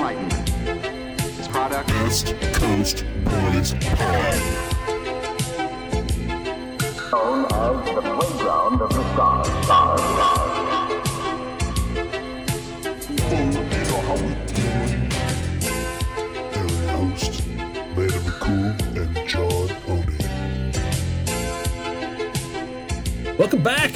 enlightenment. This product Best Coast Boys Pod. known as the playground of the stars. stars, stars. Oh, you know how we do it. And your host, Landon McCool and John Owning. Welcome back,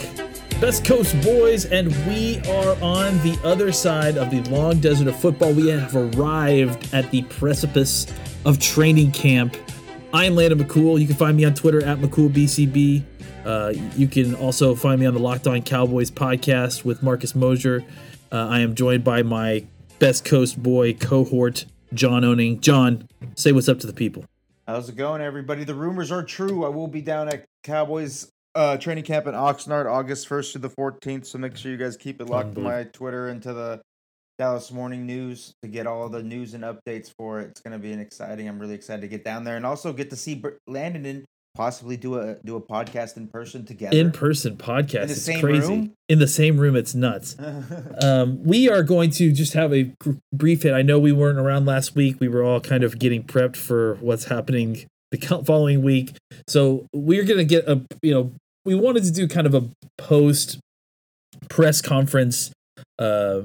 Best Coast Boys, and we are on the other side of the long desert of football. We have arrived at the precipice of training camp. I'm Landon McCool. You can find me on Twitter at McCoolBCB. Uh, you can also find me on the Locked On Cowboys podcast with Marcus Mosher. Uh, I am joined by my Best Coast Boy cohort, John Owning. John, say what's up to the people. How's it going, everybody? The rumors are true. I will be down at Cowboys uh, training camp in Oxnard August 1st to the 14th. So make sure you guys keep it locked to my Twitter and to the Dallas Morning News to get all the news and updates for it. It's going to be an exciting. I'm really excited to get down there and also get to see Landon and possibly do a do a podcast in person together. In person podcast. In it's crazy. room? In the same room. It's nuts. um, we are going to just have a brief hit. I know we weren't around last week. We were all kind of getting prepped for what's happening the following week. So we're going to get a, you know, we wanted to do kind of a post press conference, uh,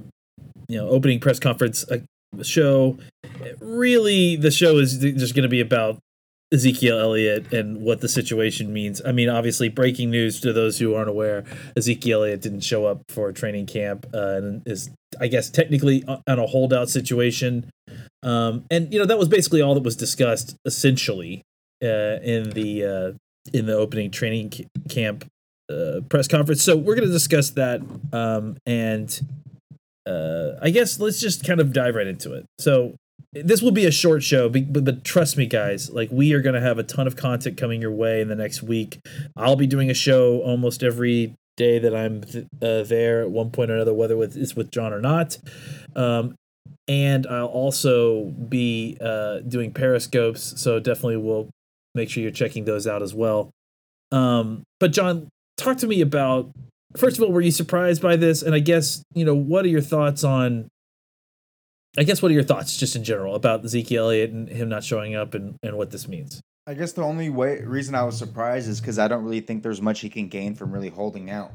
you know, opening press conference uh, show. Really, the show is just going to be about Ezekiel Elliott and what the situation means. I mean, obviously, breaking news to those who aren't aware: Ezekiel Elliott didn't show up for training camp uh, and is, I guess, technically on a holdout situation. Um, and you know that was basically all that was discussed, essentially, uh, in the uh, in the opening training camp uh, press conference. So we're going to discuss that, um, and uh, I guess let's just kind of dive right into it. So this will be a short show, be- but, but trust me, guys. Like we are going to have a ton of content coming your way in the next week. I'll be doing a show almost every day that I'm th- uh, there at one point or another, whether with, it's with John or not. Um, and I'll also be uh, doing periscopes, so definitely will make sure you're checking those out as well. Um, but John, talk to me about first of all, were you surprised by this? And I guess you know what are your thoughts on I guess what are your thoughts just in general about Ezekiel Elliott and him not showing up and, and what this means? I guess the only way reason I was surprised is because I don't really think there's much he can gain from really holding out.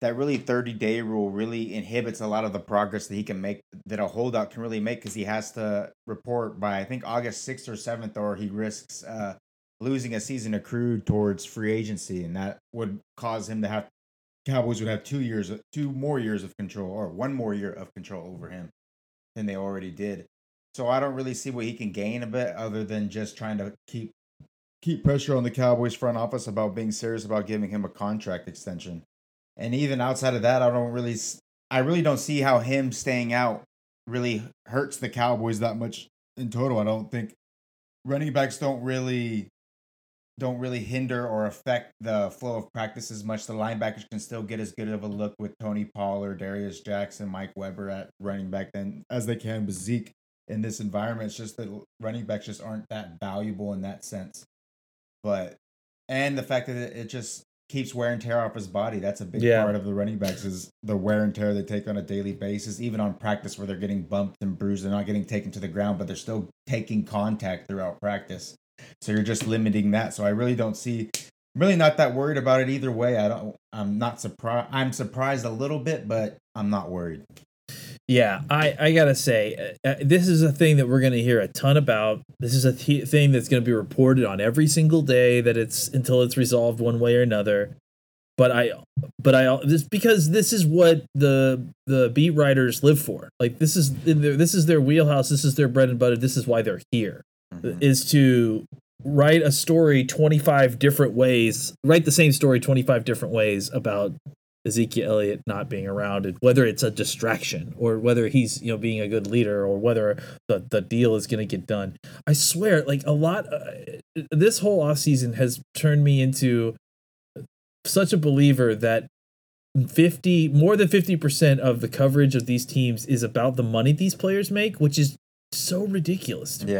That really 30 day rule really inhibits a lot of the progress that he can make that a holdout can really make because he has to report by I think August 6th or 7th or he risks uh, losing a season accrued towards free agency and that would cause him to have Cowboys would have two years two more years of control or one more year of control over him than they already did. So I don't really see what he can gain a bit other than just trying to keep keep pressure on the Cowboys front office about being serious about giving him a contract extension. And even outside of that, I don't really I really don't see how him staying out really hurts the Cowboys that much in total. I don't think running backs don't really don't really hinder or affect the flow of practice as much. The linebackers can still get as good of a look with Tony Pollard, Darius Jackson, Mike Weber at running back then as they can with Zeke in this environment. It's just that running backs just aren't that valuable in that sense. But and the fact that it, just keeps wear and tear off his body. That's a big Yeah. part of the running backs is the wear and tear they take on a daily basis, even on practice where they're getting bumped and bruised. They're not getting taken to the ground, but they're still taking contact throughout practice. So you're just limiting that. So I really don't see really not that worried about it either way. I don't I'm not surprised I'm surprised a little bit, but I'm not worried. Yeah, I, I gotta say, uh, uh, this is a thing that we're gonna hear a ton about. This is a th- thing that's gonna be reported on every single day that it's until it's resolved one way or another. But I, but I this because this is what the the beat writers live for. Like this is this is their wheelhouse. This is their bread and butter. This is why they're here. Is to write a story 25 different ways, write the same story 25 different ways about Ezekiel Elliott not being around and whether it's a distraction or whether he's, you know, being a good leader or whether the, the deal is going to get done. I swear, like a lot, uh, this whole offseason has turned me into such a believer that 50 more than 50% of the coverage of these teams is about the money these players make, which is so ridiculous. To me.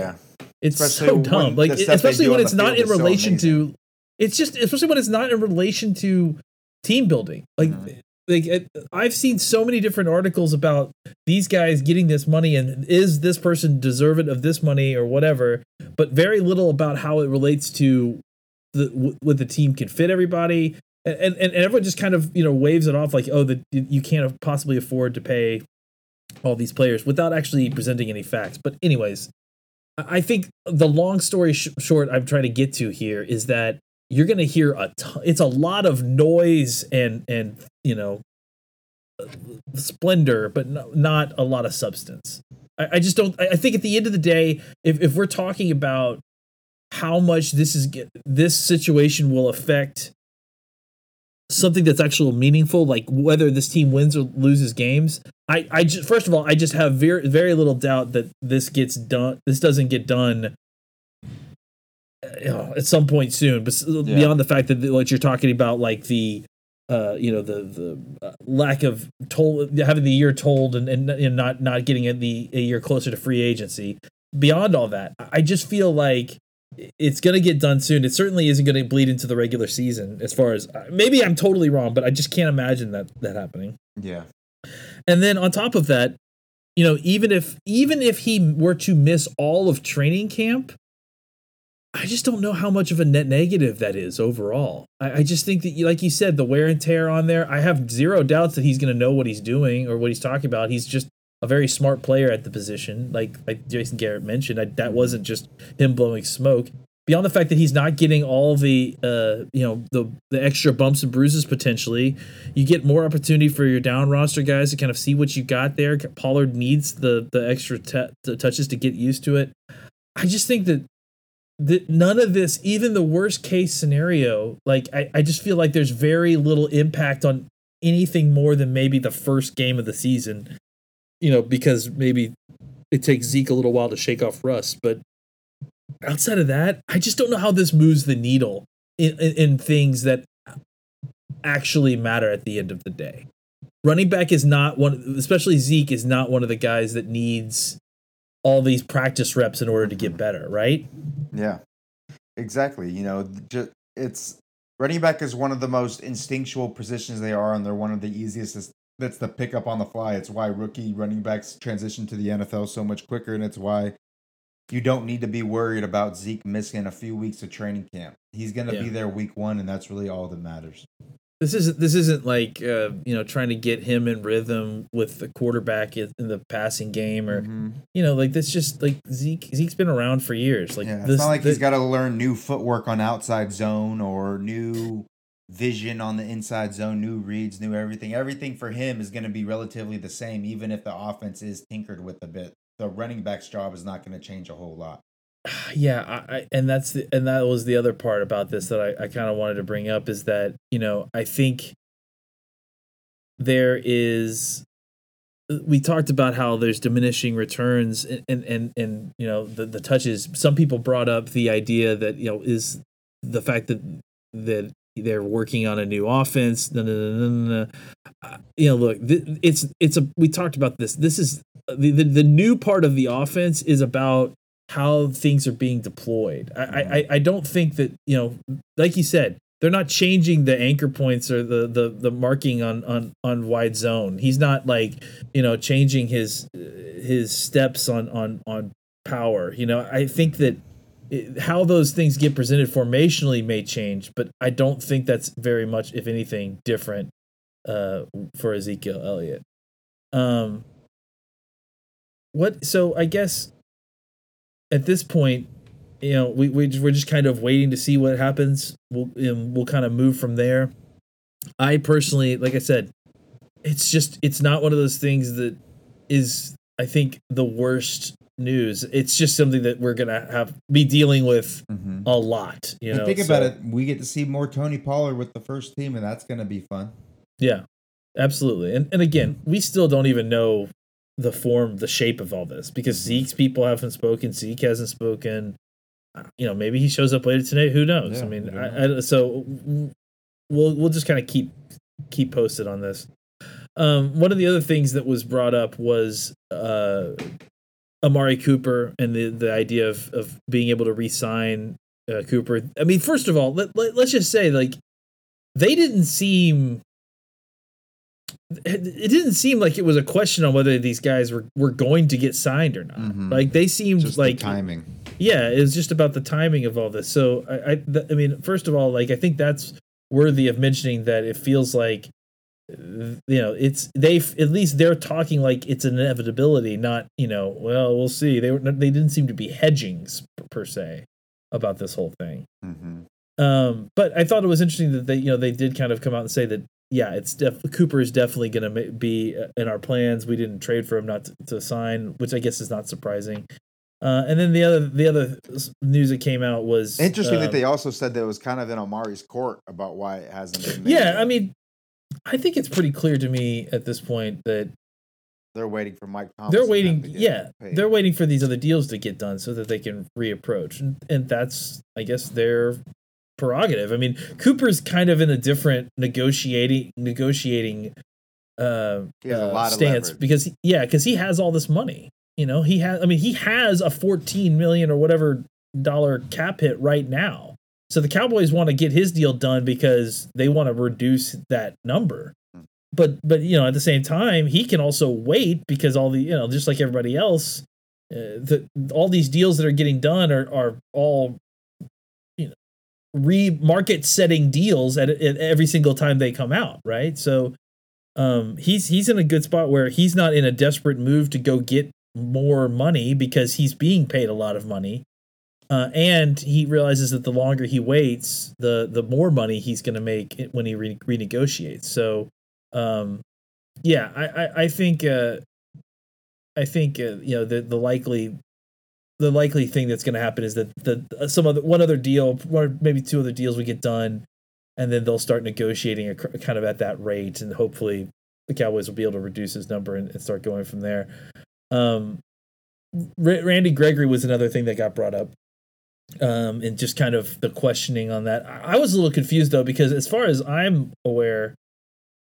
It's Especially so dumb. Like the stuff they especially when it's not in so relation to it's just especially when it's not in relation to team building. Like Mhm. like it, I've seen so many different articles about these guys getting this money and is this person deserving of this money or whatever, but very little about how it relates to the what the team can fit everybody. And, and and everyone just kind of you know waves it off like oh the you can't possibly afford to pay all these players without actually presenting any facts. But anyways, I think the long story sh- short I'm trying to get to here is that you're going to hear a ton, it's a lot of noise and and you know splendor but no, not a lot of substance. I, I just don't I I think at the end of the day if, if we're talking about how much this is this situation will affect something that's actually meaningful like whether this team wins or loses games i i just first of all i just have very very little doubt that this gets done this doesn't get done uh, you know, at some point soon but s- beyond the fact that what you're talking about like the uh, you know the the uh, lack of told having the year told and, and, and not not getting it the a year closer to free agency. Beyond all that, I just feel like it's going to get done soon. It certainly isn't going to bleed into the regular season. As far as uh, maybe I'm totally wrong, but I just can't imagine that that happening. Yeah. And then on top of that, you know, even if even if he were to miss all of training camp, I just don't know how much of a net negative that is overall. I, I just think that, you- like you said, the wear and tear on there. I have zero doubts that he's going to know what he's doing or what he's talking about. He's just a very smart player at the position, like like Jason Garrett mentioned. I, that wasn't just him blowing smoke. Beyond the fact that he's not getting all the uh, you know the the extra bumps and bruises potentially, you get more opportunity for your down roster guys to kind of see what you got there. Pollard needs the the extra t- the touches to get used to it. I just think that that none of this, even the worst case scenario, like I, I just feel like there's very little impact on anything more than maybe the first game of the season. You know, because maybe it takes Zeke a little while to shake off rust, but outside of that, I just don't know how this moves the needle in, in, in things that actually matter at the end of the day. Running back is not one, especially Zeke is not one of the guys that needs all these practice reps in order to get better, right? Yeah, exactly. You know, just it's running back is one of the most instinctual positions they are, and they're one of the easiest. That's the pickup on the fly. It's why rookie running backs transition to the NFL so much quicker, and it's why you don't need to be worried about Zeke missing a few weeks of training camp. He's going to Yeah. be there week one, and that's really all that matters. This isn't this isn't like uh, you know trying to get him in rhythm with the quarterback in the passing game or Mhm. you know like this just like Zeke Zeke's been around for years like yeah, this it's not like thi- he's got to learn new footwork on outside zone or new vision on the inside zone, new reads, new everything. Everything for him is going to be relatively the same, even if the offense is tinkered with a bit. The running back's job is not going to change a whole lot. yeah I, I and that's the and that was the other part about this that I, I kind of wanted to bring up is that you know I think there is we talked about how there's diminishing returns and and and, and you know the, the touches some people brought up the idea that you know is the fact that that they're working on a new offense no, no, no. Uh, you know look th- it's it's a we talked about this this is the, the the new part of the offense is about how things are being deployed I, I I- I don't think that you know like you said they're not changing the anchor points or the the the marking on on on wide zone. He's not like you know changing his his steps on on on power. You know, I think that it, how those things get presented formationally may change, but I don't think that's very much, if anything, different uh, for Ezekiel Elliott. Um, what? So I guess at this point, you know, we, we we're just kind of waiting to see what happens. We'll we'll kind of move from there. I personally, like I said, it's just it's not one of those things that is I think the worst news. It's just something that we're gonna have be dealing with Mm-hmm. a lot. You know, and think so- about it. We get to see more Tony Pollard with the first team, and that's to be fun. Yeah, absolutely. And and again, we still don't even know the form, the shape of all this because Zeke's people haven't spoken. Zeke hasn't spoken. Uh, You know, maybe he shows up later tonight. Who knows? Yeah, I mean, I, I, so we'll we'll just kind of keep keep posted on this. Um, one of the other things that was brought up was uh, Amari Cooper and the the idea of of being able to re-sign uh, Cooper. I mean, first of all, let, let let's just say like they didn't seem it didn't seem like it was a question on whether these guys were, were going to get signed or not. Mhm. Like they seemed Just like the timing. yeah, it was just about the timing of all this. So I, I, th- I mean, first of all, like I think that's worthy of mentioning that it feels like, you know, it's they at least they're talking like it's an inevitability, not you know, well, we'll see. They were they didn't seem to be hedging s- per se about this whole thing. hmm Um, but I thought it was interesting that they, you know, they did kind of come out and say that, yeah, it's def- Cooper is definitely going to be uh, in our plans. We didn't trade for him not to, to sign, which I guess is not surprising. Uh, and then the other, the other news that came out was Interesting that um, they also said that it was kind of in Amari's court about why it hasn't been. Made yeah. I mean, I think it's pretty clear to me at this point that they're waiting for Mike Thomas. they're waiting. Yeah, paid. they're waiting for these other deals to get done so that they can reapproach, and, and that's, I guess, their prerogative. I mean, Cooper's kind of in a different negotiating negotiating uh, He has a uh, lot stance because he- yeah, because he has all this money. You know, he has. I mean, he has a fourteen million or whatever dollar cap hit right now. So the Cowboys want to get his deal done because they want to reduce that number. Hmm. But but you know at the same time he can also wait because all the you know just like everybody else, uh, the all these deals that are getting done are are all you know re-market setting deals at, at every single time they come out, right? So um he's he's in a good spot where he's not in a desperate move to go get more money because he's being paid a lot of money. Uh, and he realizes that the longer he waits, the the more money he's going to make when he re- renegotiates. So, um, yeah, I I, I think uh, I think uh, you know the the likely the likely thing that's going to happen is that the some other one other deal, maybe two other deals we get done, and then they'll start negotiating a, kind of at that rate, and hopefully the Cowboys will be able to reduce his number and, and start going from there. Um, Ra- Randy Gregory was another thing that got brought up um, and just kind of the questioning on that. I was a little confused though because as far as I'm aware,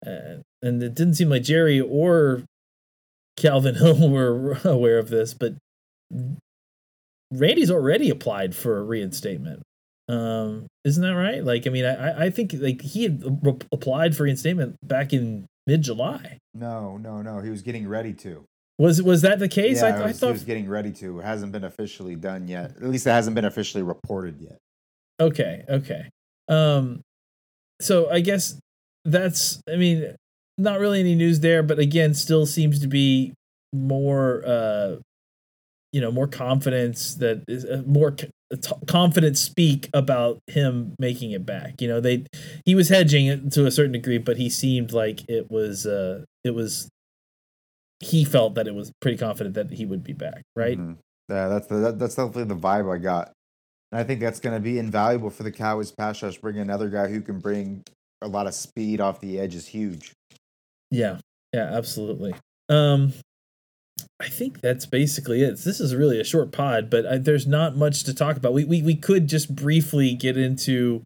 uh, and it didn't seem like Jerry or Calvin Hill were aware of this, but Randy's already applied for a reinstatement. Um, isn't that right? Like, I mean, I, I think like he had re- applied for reinstatement back in mid July. No, no, no. He was getting ready to. Was was that the case? yeah, I, it I thought he was getting ready to. It hasn't been officially done yet. At least it hasn't been officially reported yet. Okay, okay. Um so I guess that's I mean not really any news there but again still seems to be more uh you know more confidence that is uh, more c- t- confident speak about him making it back. You know, they he was hedging it to a certain degree but he seemed like it was uh it was he felt that it was pretty confident that he would be back, right? Mhm. Yeah, that's the, that, that's definitely the vibe I got. And I think that's going to be invaluable for the Cowboys pass rush. Bringing another guy who can bring a lot of speed off the edge is huge. Yeah, yeah, absolutely. Um, I think that's basically it. This is really a short pod, but I, there's not much to talk about. We, we we could just briefly get into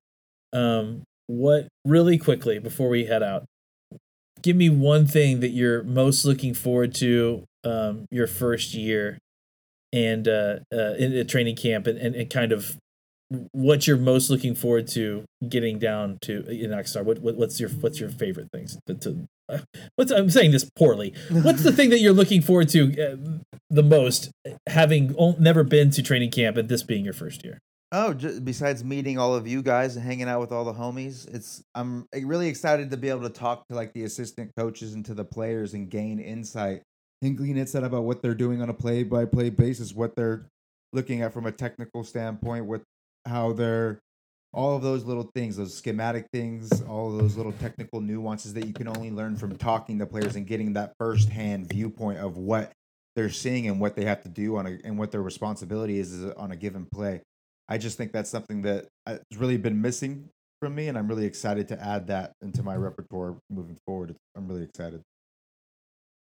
um what really quickly before we head out. Give me one thing that you're most looking forward to um your first year and uh, uh in a training camp and, and, and kind of what you're most looking forward to getting down to in Oxnard. What, what what's your what's your favorite things to, to uh, what's I'm saying this poorly. What's the thing that you're looking forward to uh, the most, having o- never been to training camp and this being your first year? Oh, besides meeting all of you guys and hanging out with all the homies, it's I'm eh, really excited to be able to talk to like the assistant coaches and to the players and gain insight and glean insight about what they're doing on a play by play basis, what they're looking at from a technical standpoint, what how they're all of those little things, those schematic things, all of those little technical nuances that you can only learn from talking to players and getting that firsthand viewpoint of what they're seeing and what they have to do on a and what their responsibility is on a given play. I just think that's something that has really been missing from me, and I'm really excited to add that into my repertoire moving forward. I'm really excited.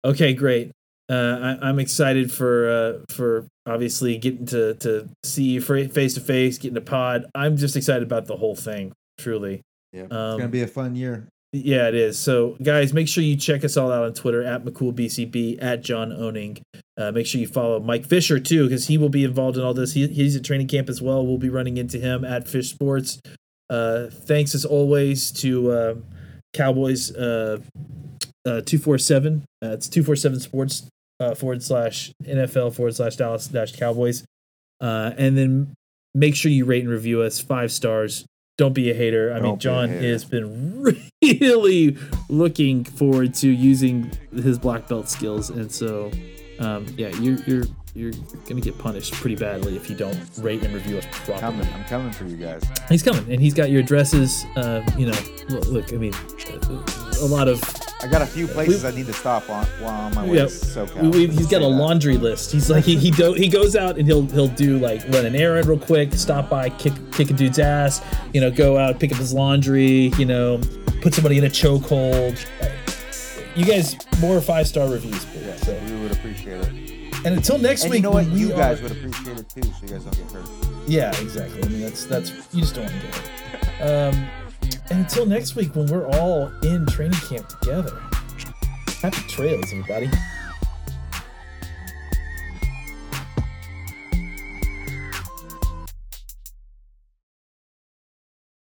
Okay, great. Uh, I, I'm excited for uh, for obviously getting to to see you face to face, getting a pod. I'm just excited about the whole thing. Truly. Yeah, it's Um, gonna be a fun year. Yeah, it is. So, guys, make sure you check us all out on Twitter at McCoolBCB at John Owning. Uh, make sure you follow Mike Fisher too, because he will be involved in all this. He, he's at training camp as well. We'll be running into him at Fish Sports. Uh, thanks as always to uh, Cowboys uh, uh, 247. Uh, it's 247 sports uh, forward slash NFL forward slash Dallas dash Cowboys. And then make sure you rate and review us five stars. Don't be a hater. I mean, Don't be a John hater. has been really looking forward to using his black belt skills, and so um, yeah, you're you're you're gonna get punished pretty badly if you don't rate and review us properly. Coming, I'm coming for you guys. He's coming, and he's got your addresses. Uh, you know, look, I mean, a lot of I got a few places I need to stop on while I'm on my way yeah. to SoCal. we- we- he's got a that. laundry list. He's like he he, do, he goes out and he'll he'll do like run an errand real quick, stop by, kick kick a dude's ass, you know, go out pick up his laundry, you know, put somebody in a chokehold. You guys more five star reviews, please. Yes, So- we would appreciate it. and until next And week, you know what? You we guys are- would appreciate it too, so you guys don't get hurt. Yeah, exactly. I mean, that's that's you just don't want to get hurt. Um, and until next week, when we're all in training camp together. Happy trails, everybody.